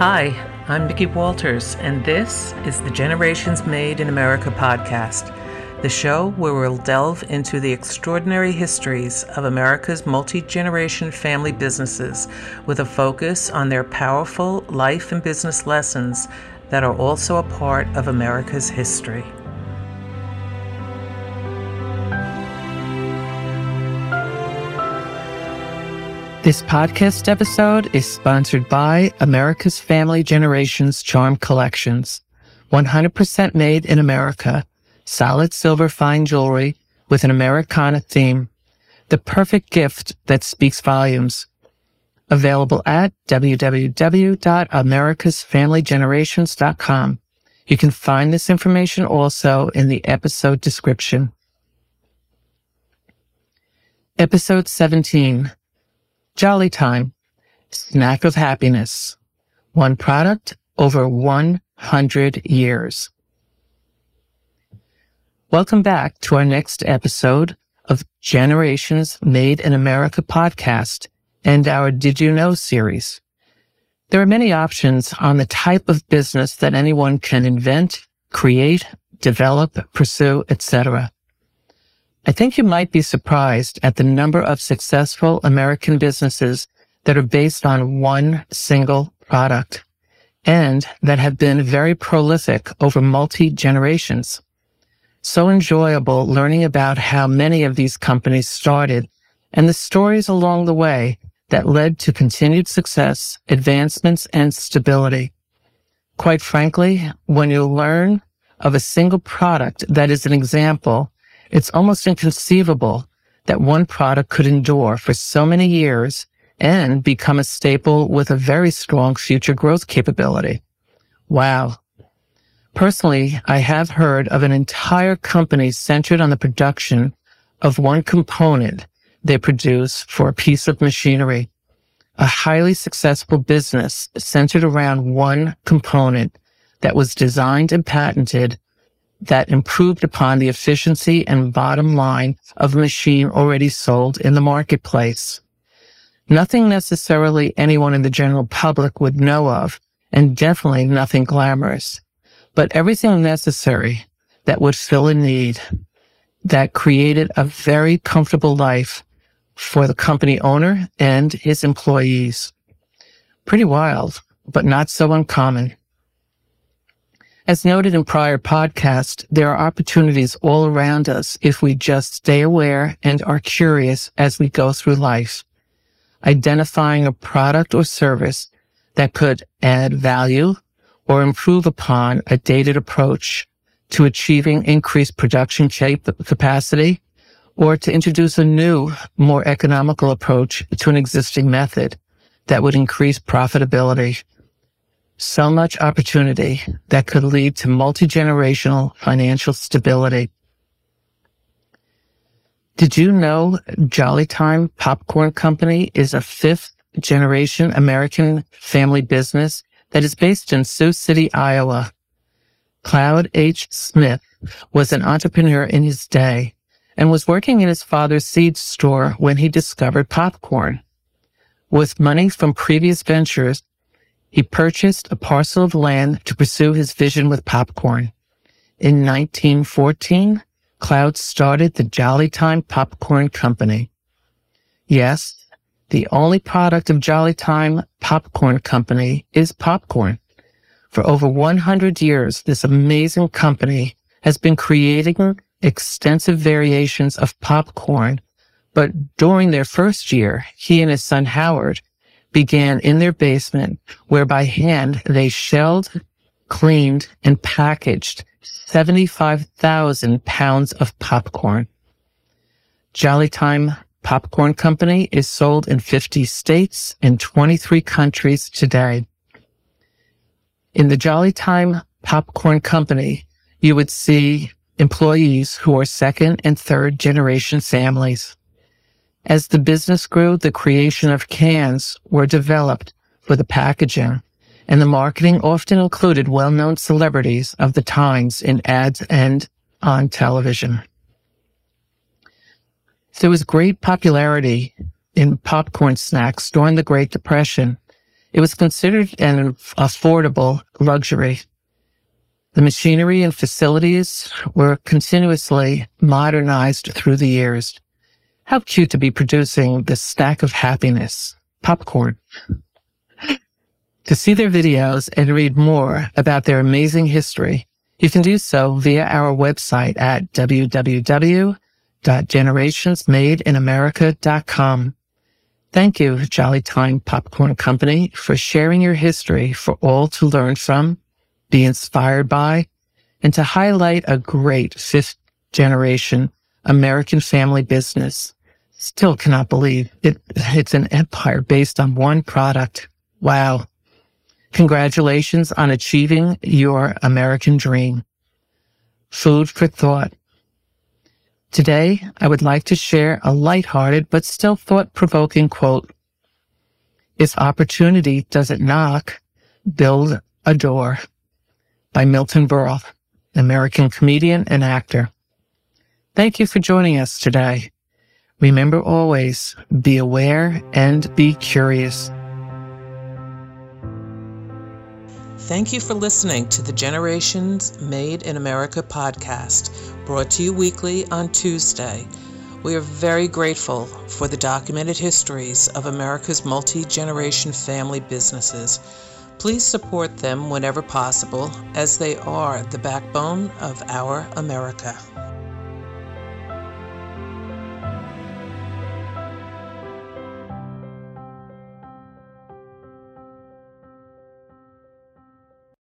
Hi, I'm Mickey Walters, and this is the Generations Made in America podcast, the show where we'll delve into the extraordinary histories of America's multi generation family businesses with a focus on their powerful life and business lessons that are also a part of America's history. This podcast episode is sponsored by America's Family Generations Charm Collections. 100% made in America, solid silver fine jewelry with an Americana theme. The perfect gift that speaks volumes. Available at www.americasfamilygenerations.com. You can find this information also in the episode description. Episode 17 Jolly Time, snack of happiness. One product over 100 years. Welcome back to our next episode of Generations Made in America podcast and our Did You Know series. There are many options on the type of business that anyone can invent, create, develop, pursue, etc. I think you might be surprised at the number of successful American businesses that are based on one single product and that have been very prolific over multi generations. So enjoyable learning about how many of these companies started and the stories along the way that led to continued success, advancements, and stability. Quite frankly, when you learn of a single product that is an example it's almost inconceivable that one product could endure for so many years and become a staple with a very strong future growth capability. Wow. Personally, I have heard of an entire company centered on the production of one component they produce for a piece of machinery. A highly successful business centered around one component that was designed and patented that improved upon the efficiency and bottom line of a machine already sold in the marketplace. Nothing necessarily anyone in the general public would know of, and definitely nothing glamorous, but everything necessary that would fill a need that created a very comfortable life for the company owner and his employees. Pretty wild, but not so uncommon. As noted in prior podcasts, there are opportunities all around us if we just stay aware and are curious as we go through life. Identifying a product or service that could add value or improve upon a dated approach to achieving increased production capacity or to introduce a new, more economical approach to an existing method that would increase profitability so much opportunity that could lead to multi-generational financial stability. Did you know Jolly Time Popcorn Company is a fifth generation American family business that is based in Sioux City, Iowa? Cloid H. Smith was an entrepreneur in his day and was working in his father's seed store when he discovered popcorn. With money from previous ventures, he purchased a parcel of land to pursue his vision with popcorn. In 1914, Cloid started the Jolly Time Popcorn Company. Yes, the only product of Jolly Time Popcorn Company is popcorn. For over 100 years, this amazing company has been creating extensive variations of popcorn. But during their first year, he and his son Howard began in their basement where by hand they shelled, cleaned, and packaged 75,000 pounds of popcorn. Jolly Time Popcorn Company is sold in 50 states and 23 countries today. In the Jolly Time Popcorn Company, you would see employees who are second and third generation families. As the business grew, the creation of cans were developed for the packaging, and the marketing often included well-known celebrities of the times in ads and on television. There was great popularity in popcorn snacks during the Great Depression, It was considered an affordable luxury. The machinery and facilities were continuously modernized through the years. How cute to be producing this stack of happiness, popcorn. to see their videos and read more about their amazing history, you can do so via our website at www.generationsmadeinamerica.com. Thank you, Jolly Time Popcorn Company, for sharing your history for all to learn from, be inspired by, and to highlight a great fifth generation American family business. Still cannot believe it. It's an empire based on one product. Wow. Congratulations on achieving your American dream. Food for thought. Today, I would like to share a lighthearted but still thought provoking quote. If opportunity doesn't knock, build a door by Milton Berle, American comedian and actor. Thank you for joining us today. Remember always be aware and be curious. Thank you for listening to the Generations Made in America podcast, brought to you weekly on Tuesday. We are very grateful for the documented histories of America's multi generation family businesses. Please support them whenever possible, as they are the backbone of our America.